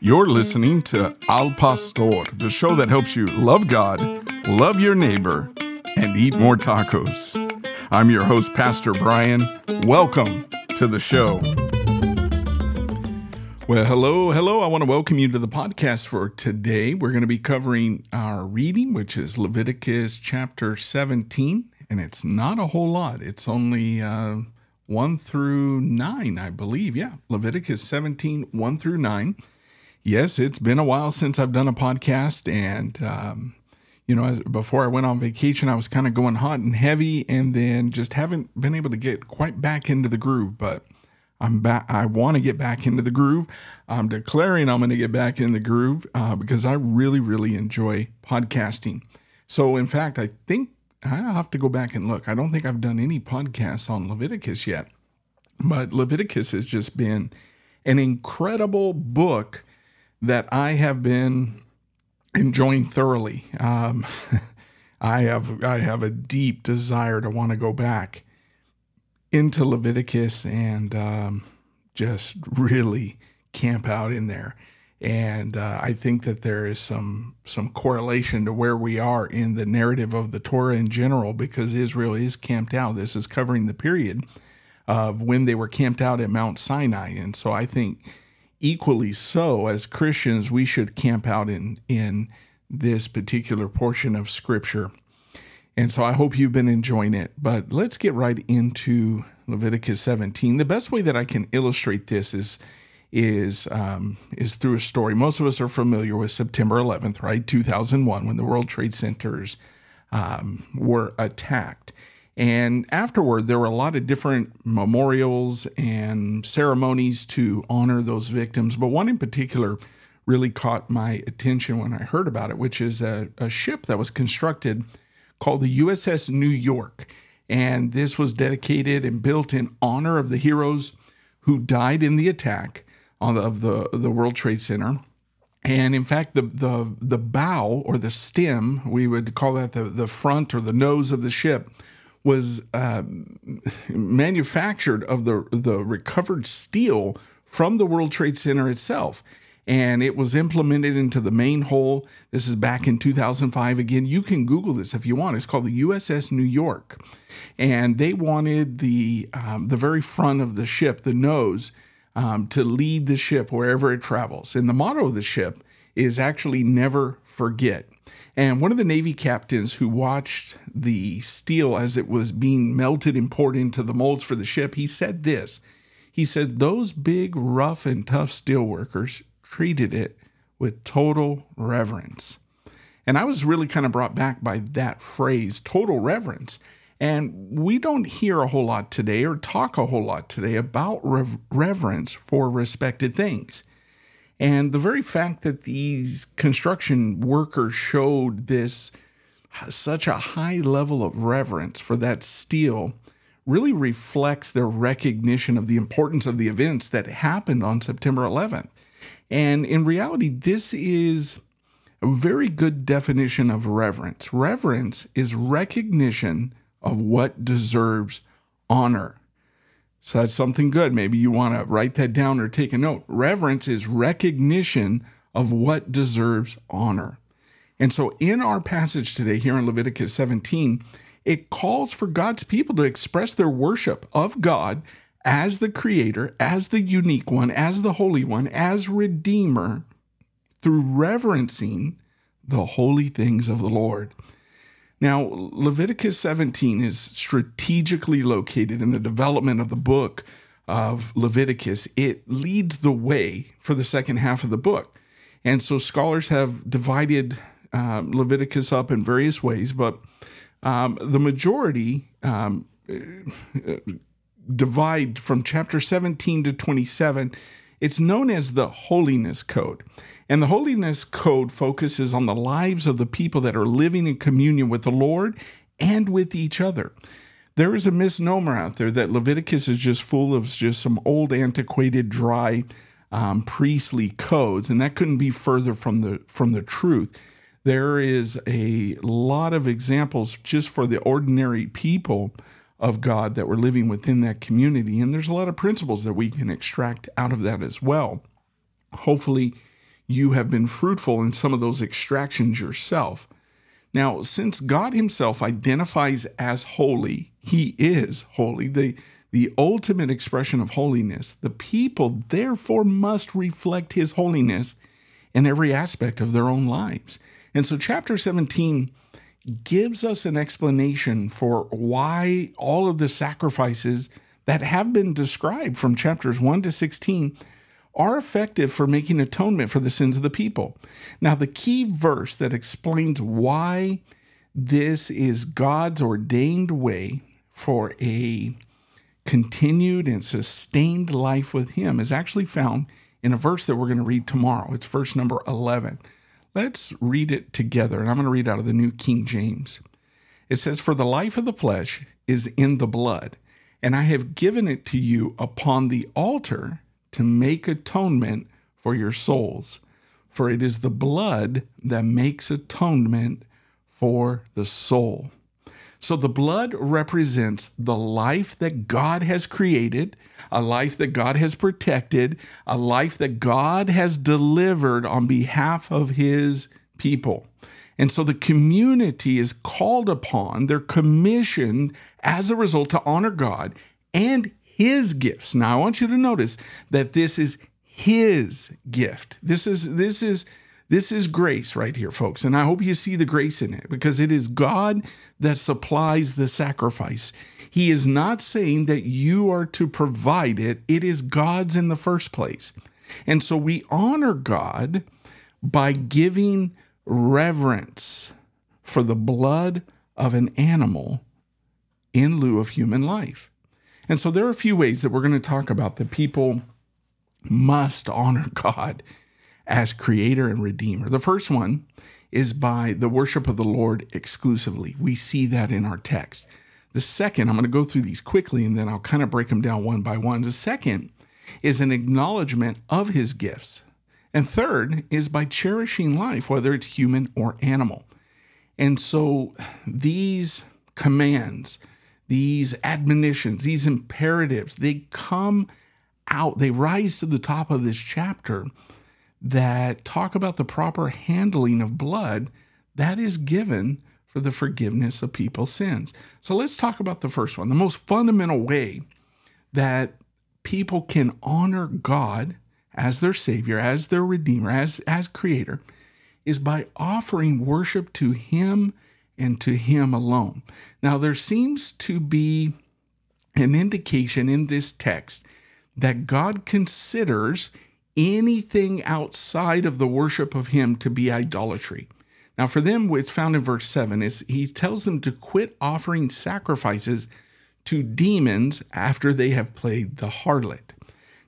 You're listening to Al Pastor, the show that helps you love God, love your neighbor, and eat more tacos. I'm your host, Pastor Brian. Welcome to the show. Well, hello, hello. I want to welcome you to the podcast for today. We're going to be covering our reading, which is Leviticus chapter 17, and it's not a whole lot. It's only uh, 1 through 9, I believe. Yeah, Leviticus 17, 1 through 9. Yes, it's been a while since I've done a podcast, and um, you know, as, before I went on vacation, I was kind of going hot and heavy, and then just haven't been able to get quite back into the groove. But I'm back. I want to get back into the groove. I'm declaring I'm going to get back in the groove uh, because I really, really enjoy podcasting. So, in fact, I think I'll have to go back and look. I don't think I've done any podcasts on Leviticus yet, but Leviticus has just been an incredible book that I have been enjoying thoroughly. Um, I have I have a deep desire to want to go back into Leviticus and um, just really camp out in there. And uh, I think that there is some some correlation to where we are in the narrative of the Torah in general, because Israel is camped out. This is covering the period of when they were camped out at Mount Sinai, and so I think equally so as Christians we should camp out in in this particular portion of Scripture. And so I hope you've been enjoying it. But let's get right into Leviticus 17. The best way that I can illustrate this is is um, is through a story. Most of us are familiar with September 11th, right? 2001, when the World Trade Centers um, were attacked. And afterward, there were a lot of different memorials and ceremonies to honor those victims. But one in particular really caught my attention when I heard about it, which is a, a ship that was constructed called the USS New York. And this was dedicated and built in honor of the heroes who died in the attack on the, of the, the World Trade Center. And in fact, the, the, the bow or the stem, we would call that the, the front or the nose of the ship, was uh, manufactured of the, the recovered steel from the World Trade Center itself and it was implemented into the main hull. This is back in 2005. Again, you can Google this if you want. It's called the USS New York, and they wanted the um, the very front of the ship, the nose, um, to lead the ship wherever it travels. And the motto of the ship is actually never forget. And one of the Navy captains who watched the steel as it was being melted and poured into the molds for the ship, he said this. He said, Those big, rough, and tough steel workers treated it with total reverence. And I was really kind of brought back by that phrase, total reverence. And we don't hear a whole lot today or talk a whole lot today about rev- reverence for respected things. And the very fact that these construction workers showed this such a high level of reverence for that steel really reflects their recognition of the importance of the events that happened on September 11th. And in reality, this is a very good definition of reverence. Reverence is recognition of what deserves honor. So that's something good. Maybe you want to write that down or take a note. Reverence is recognition of what deserves honor. And so in our passage today, here in Leviticus 17, it calls for God's people to express their worship of God as the creator, as the unique one, as the holy one, as redeemer, through reverencing the holy things of the Lord. Now, Leviticus 17 is strategically located in the development of the book of Leviticus. It leads the way for the second half of the book. And so scholars have divided um, Leviticus up in various ways, but um, the majority um, divide from chapter 17 to 27, it's known as the Holiness Code. And the Holiness Code focuses on the lives of the people that are living in communion with the Lord and with each other. There is a misnomer out there that Leviticus is just full of just some old, antiquated, dry um, priestly codes, and that couldn't be further from the from the truth. There is a lot of examples just for the ordinary people of God that were living within that community. And there's a lot of principles that we can extract out of that as well. Hopefully, you have been fruitful in some of those extractions yourself. Now, since God Himself identifies as holy, He is holy, the, the ultimate expression of holiness, the people therefore must reflect His holiness in every aspect of their own lives. And so, chapter 17 gives us an explanation for why all of the sacrifices that have been described from chapters 1 to 16 are effective for making atonement for the sins of the people. Now, the key verse that explains why this is God's ordained way for a continued and sustained life with Him is actually found in a verse that we're going to read tomorrow. It's verse number 11. Let's read it together, and I'm going to read out of the New King James. It says, For the life of the flesh is in the blood, and I have given it to you upon the altar to make atonement for your souls. For it is the blood that makes atonement for the soul. So the blood represents the life that God has created, a life that God has protected, a life that God has delivered on behalf of his people. And so the community is called upon, they're commissioned as a result to honor God and his gifts. Now I want you to notice that this is his gift. This is this is this is grace right here, folks. And I hope you see the grace in it because it is God that supplies the sacrifice. He is not saying that you are to provide it, it is God's in the first place. And so we honor God by giving reverence for the blood of an animal in lieu of human life. And so there are a few ways that we're going to talk about that people must honor God as creator and redeemer. The first one is by the worship of the Lord exclusively. We see that in our text. The second, I'm going to go through these quickly and then I'll kind of break them down one by one. The second is an acknowledgement of his gifts. And third is by cherishing life, whether it's human or animal. And so these commands, these admonitions, these imperatives, they come out, they rise to the top of this chapter that talk about the proper handling of blood that is given for the forgiveness of people's sins. So let's talk about the first one. The most fundamental way that people can honor God as their Savior, as their Redeemer, as, as Creator, is by offering worship to Him and to Him alone. Now, there seems to be an indication in this text that God considers anything outside of the worship of Him to be idolatry. Now, for them, it's found in verse 7, is he tells them to quit offering sacrifices to demons after they have played the harlot.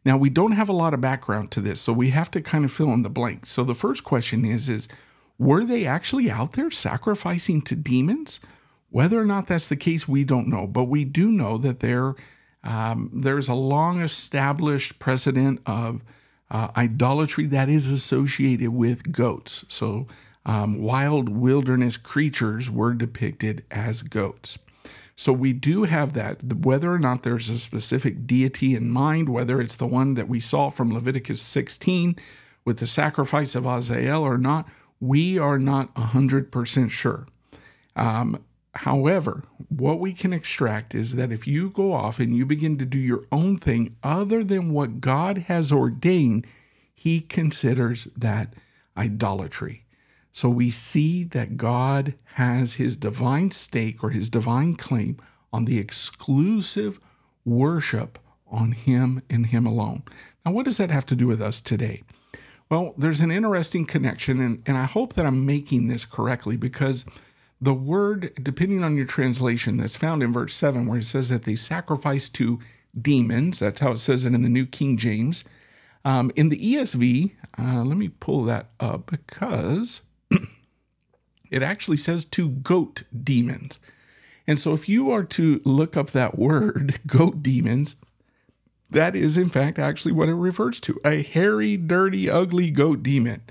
Now, we don't have a lot of background to this, so we have to kind of fill in the blanks. So the first question is, is were they actually out there sacrificing to demons? Whether or not that's the case, we don't know, but we do know that there um, there's a long established precedent of uh, idolatry that is associated with goats. So, um, wild wilderness creatures were depicted as goats. So, we do have that. Whether or not there's a specific deity in mind, whether it's the one that we saw from Leviticus 16 with the sacrifice of Azazel or not, we are not 100% sure. Um, However, what we can extract is that if you go off and you begin to do your own thing other than what God has ordained, He considers that idolatry. So we see that God has His divine stake or His divine claim on the exclusive worship on Him and Him alone. Now, what does that have to do with us today? Well, there's an interesting connection, and, and I hope that I'm making this correctly because the word, depending on your translation, that's found in verse 7, where it says that they sacrifice to demons. That's how it says it in the New King James. Um, in the ESV, uh, let me pull that up because it actually says to goat demons. And so if you are to look up that word, goat demons, that is in fact actually what it refers to a hairy, dirty, ugly goat demon.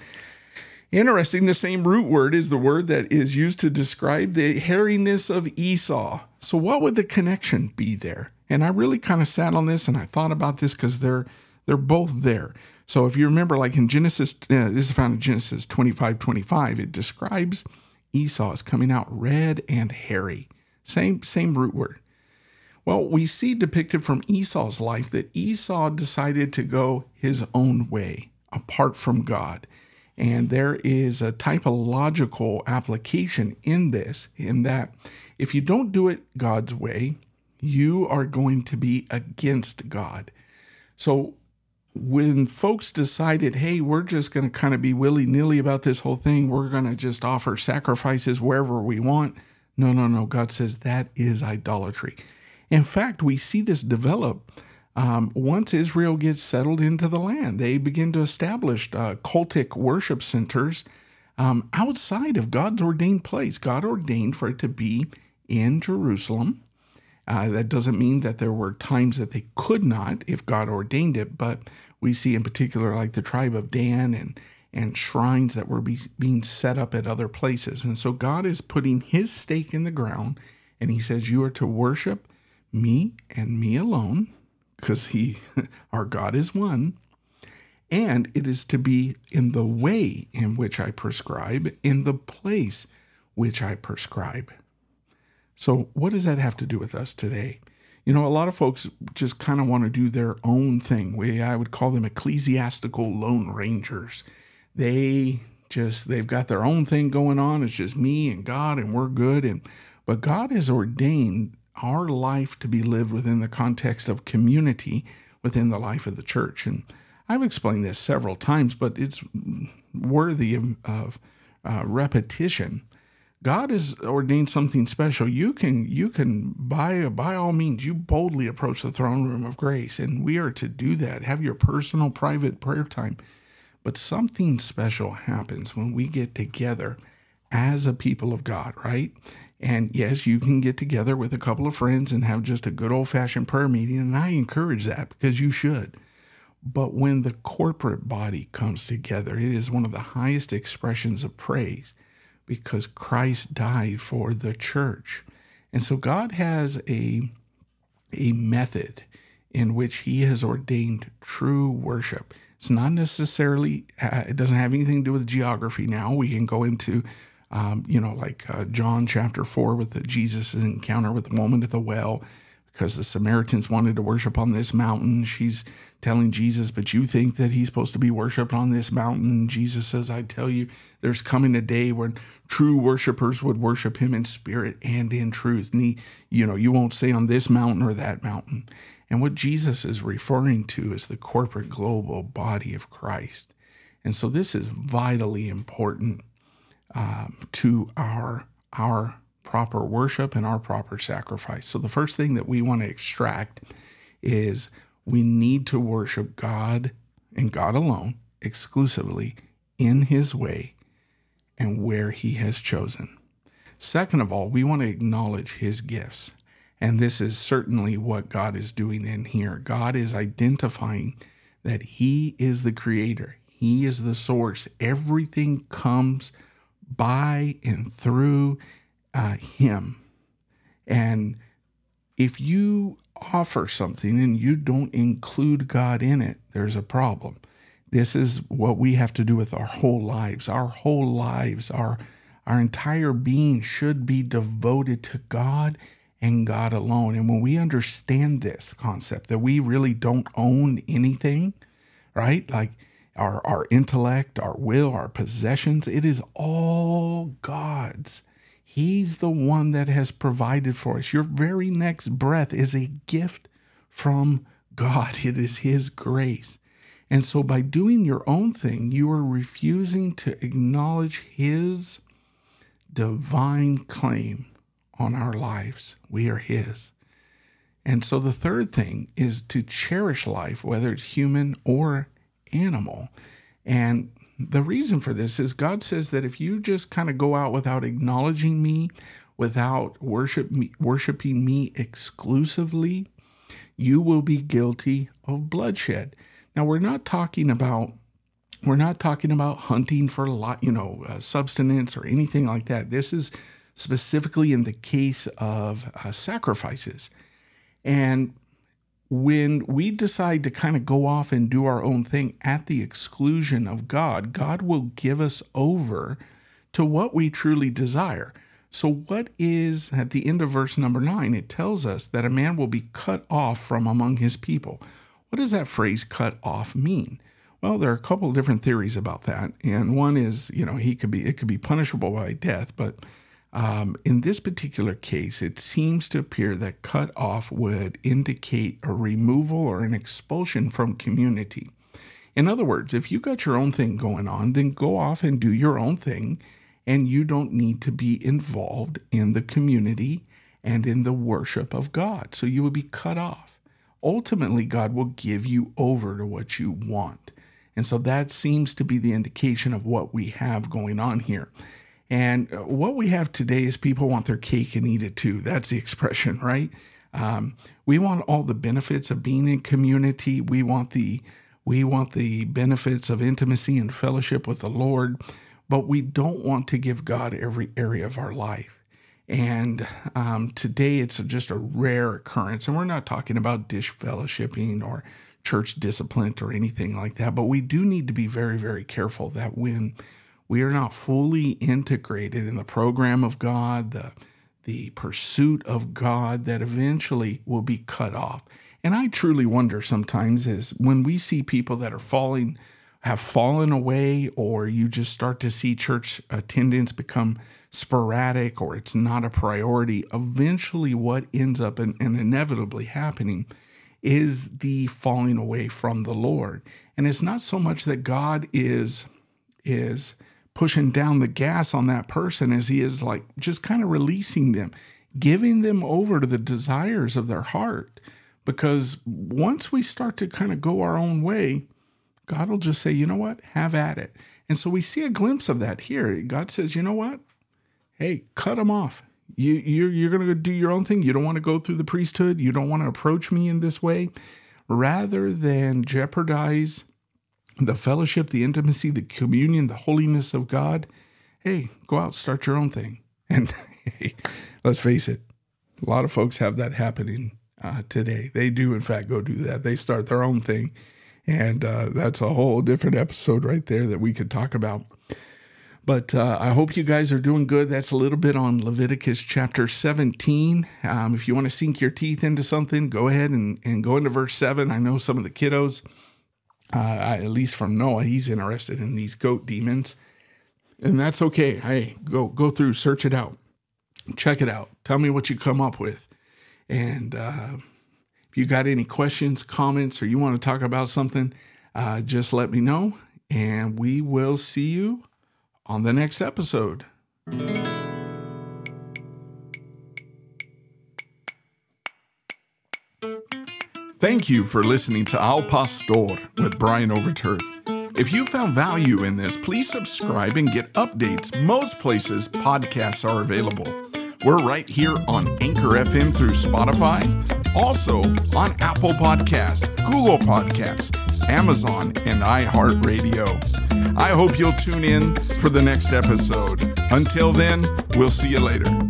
Interesting, the same root word is the word that is used to describe the hairiness of Esau. So, what would the connection be there? And I really kind of sat on this and I thought about this because they're they're both there. So, if you remember, like in Genesis, uh, this is found in Genesis 25 25, it describes Esau as coming out red and hairy. Same, same root word. Well, we see depicted from Esau's life that Esau decided to go his own way apart from God. And there is a typological application in this, in that if you don't do it God's way, you are going to be against God. So when folks decided, hey, we're just going to kind of be willy nilly about this whole thing, we're going to just offer sacrifices wherever we want. No, no, no. God says that is idolatry. In fact, we see this develop um, once Israel gets settled into the land, they begin to establish uh, cultic worship centers um, outside of God's ordained place. God ordained for it to be in Jerusalem. Uh, that doesn't mean that there were times that they could not if God ordained it, but we see in particular like the tribe of Dan and and shrines that were be, being set up at other places. And so God is putting his stake in the ground and he says, You are to worship me and me alone because he our God is one and it is to be in the way in which I prescribe in the place which I prescribe. So what does that have to do with us today? You know, a lot of folks just kind of want to do their own thing. We I would call them ecclesiastical lone rangers. They just they've got their own thing going on. It's just me and God and we're good and but God has ordained our life to be lived within the context of community within the life of the church. And I've explained this several times, but it's worthy of, of uh, repetition. God has ordained something special. You can you can by by all means you boldly approach the throne room of grace, and we are to do that. Have your personal private prayer time. But something special happens when we get together as a people of God, right? And yes, you can get together with a couple of friends and have just a good old fashioned prayer meeting. And I encourage that because you should. But when the corporate body comes together, it is one of the highest expressions of praise because Christ died for the church. And so God has a, a method in which He has ordained true worship. It's not necessarily, uh, it doesn't have anything to do with geography now. We can go into um, you know, like uh, John chapter 4 with Jesus' encounter with the woman at the well, because the Samaritans wanted to worship on this mountain. She's telling Jesus, but you think that he's supposed to be worshiped on this mountain. Jesus says, I tell you, there's coming a day when true worshipers would worship him in spirit and in truth. And he, you know, you won't say on this mountain or that mountain. And what Jesus is referring to is the corporate global body of Christ. And so this is vitally important um, to our our proper worship and our proper sacrifice. So the first thing that we want to extract is we need to worship God and God alone exclusively in his way and where he has chosen. Second of all, we want to acknowledge his gifts. And this is certainly what God is doing in here. God is identifying that he is the creator. He is the source. Everything comes by and through uh, Him. And if you offer something and you don't include God in it, there's a problem. This is what we have to do with our whole lives. Our whole lives, our, our entire being should be devoted to God and God alone. And when we understand this concept that we really don't own anything, right? Like our, our intellect, our will, our possessions. It is all God's. He's the one that has provided for us. Your very next breath is a gift from God, it is His grace. And so, by doing your own thing, you are refusing to acknowledge His divine claim on our lives. We are His. And so, the third thing is to cherish life, whether it's human or animal. And the reason for this is God says that if you just kind of go out without acknowledging me, without worship me, worshiping me exclusively, you will be guilty of bloodshed. Now we're not talking about we're not talking about hunting for lot, you know, uh, substance or anything like that. This is specifically in the case of uh, sacrifices. And when we decide to kind of go off and do our own thing at the exclusion of God, God will give us over to what we truly desire. So, what is at the end of verse number nine? It tells us that a man will be cut off from among his people. What does that phrase cut off mean? Well, there are a couple of different theories about that. And one is, you know, he could be, it could be punishable by death, but um, in this particular case, it seems to appear that cut off would indicate a removal or an expulsion from community. In other words, if you got your own thing going on, then go off and do your own thing and you don't need to be involved in the community and in the worship of God. So you will be cut off. Ultimately, God will give you over to what you want. And so that seems to be the indication of what we have going on here. And uh, what we have today is people want their cake and eat it too. That's the expression, right? Um, we want all the benefits of being in community. We want the we want the benefits of intimacy and fellowship with the Lord but we don't want to give God every area of our life. And um, today it's just a rare occurrence. And we're not talking about disfellowshipping or church discipline or anything like that. But we do need to be very, very careful that when we are not fully integrated in the program of God, the, the pursuit of God, that eventually will be cut off. And I truly wonder sometimes is when we see people that are falling have fallen away, or you just start to see church attendance become sporadic or it's not a priority, eventually what ends up and, and inevitably happening is the falling away from the Lord. And it's not so much that God is is pushing down the gas on that person as he is like just kind of releasing them, giving them over to the desires of their heart. Because once we start to kind of go our own way, God will just say, you know what, have at it. And so we see a glimpse of that here. God says, you know what, hey, cut them off. You, you're, you're going to do your own thing. You don't want to go through the priesthood. You don't want to approach me in this way. Rather than jeopardize the fellowship, the intimacy, the communion, the holiness of God, hey, go out, start your own thing. And hey, let's face it, a lot of folks have that happening uh, today. They do, in fact, go do that. They start their own thing and uh, that's a whole different episode right there that we could talk about. But uh, I hope you guys are doing good. That's a little bit on Leviticus chapter 17. Um, if you want to sink your teeth into something, go ahead and, and go into verse 7. I know some of the kiddos, uh, at least from Noah, he's interested in these goat demons. And that's okay. Hey, go go through, search it out, check it out. Tell me what you come up with. And uh, if you got any questions, comments, or you want to talk about something, uh, just let me know, and we will see you on the next episode. Thank you for listening to Al Pastor with Brian Overturf. If you found value in this, please subscribe and get updates. Most places podcasts are available. We're right here on Anchor FM through Spotify, also on Apple Podcasts, Google Podcasts, Amazon, and iHeartRadio. I hope you'll tune in for the next episode. Until then, we'll see you later.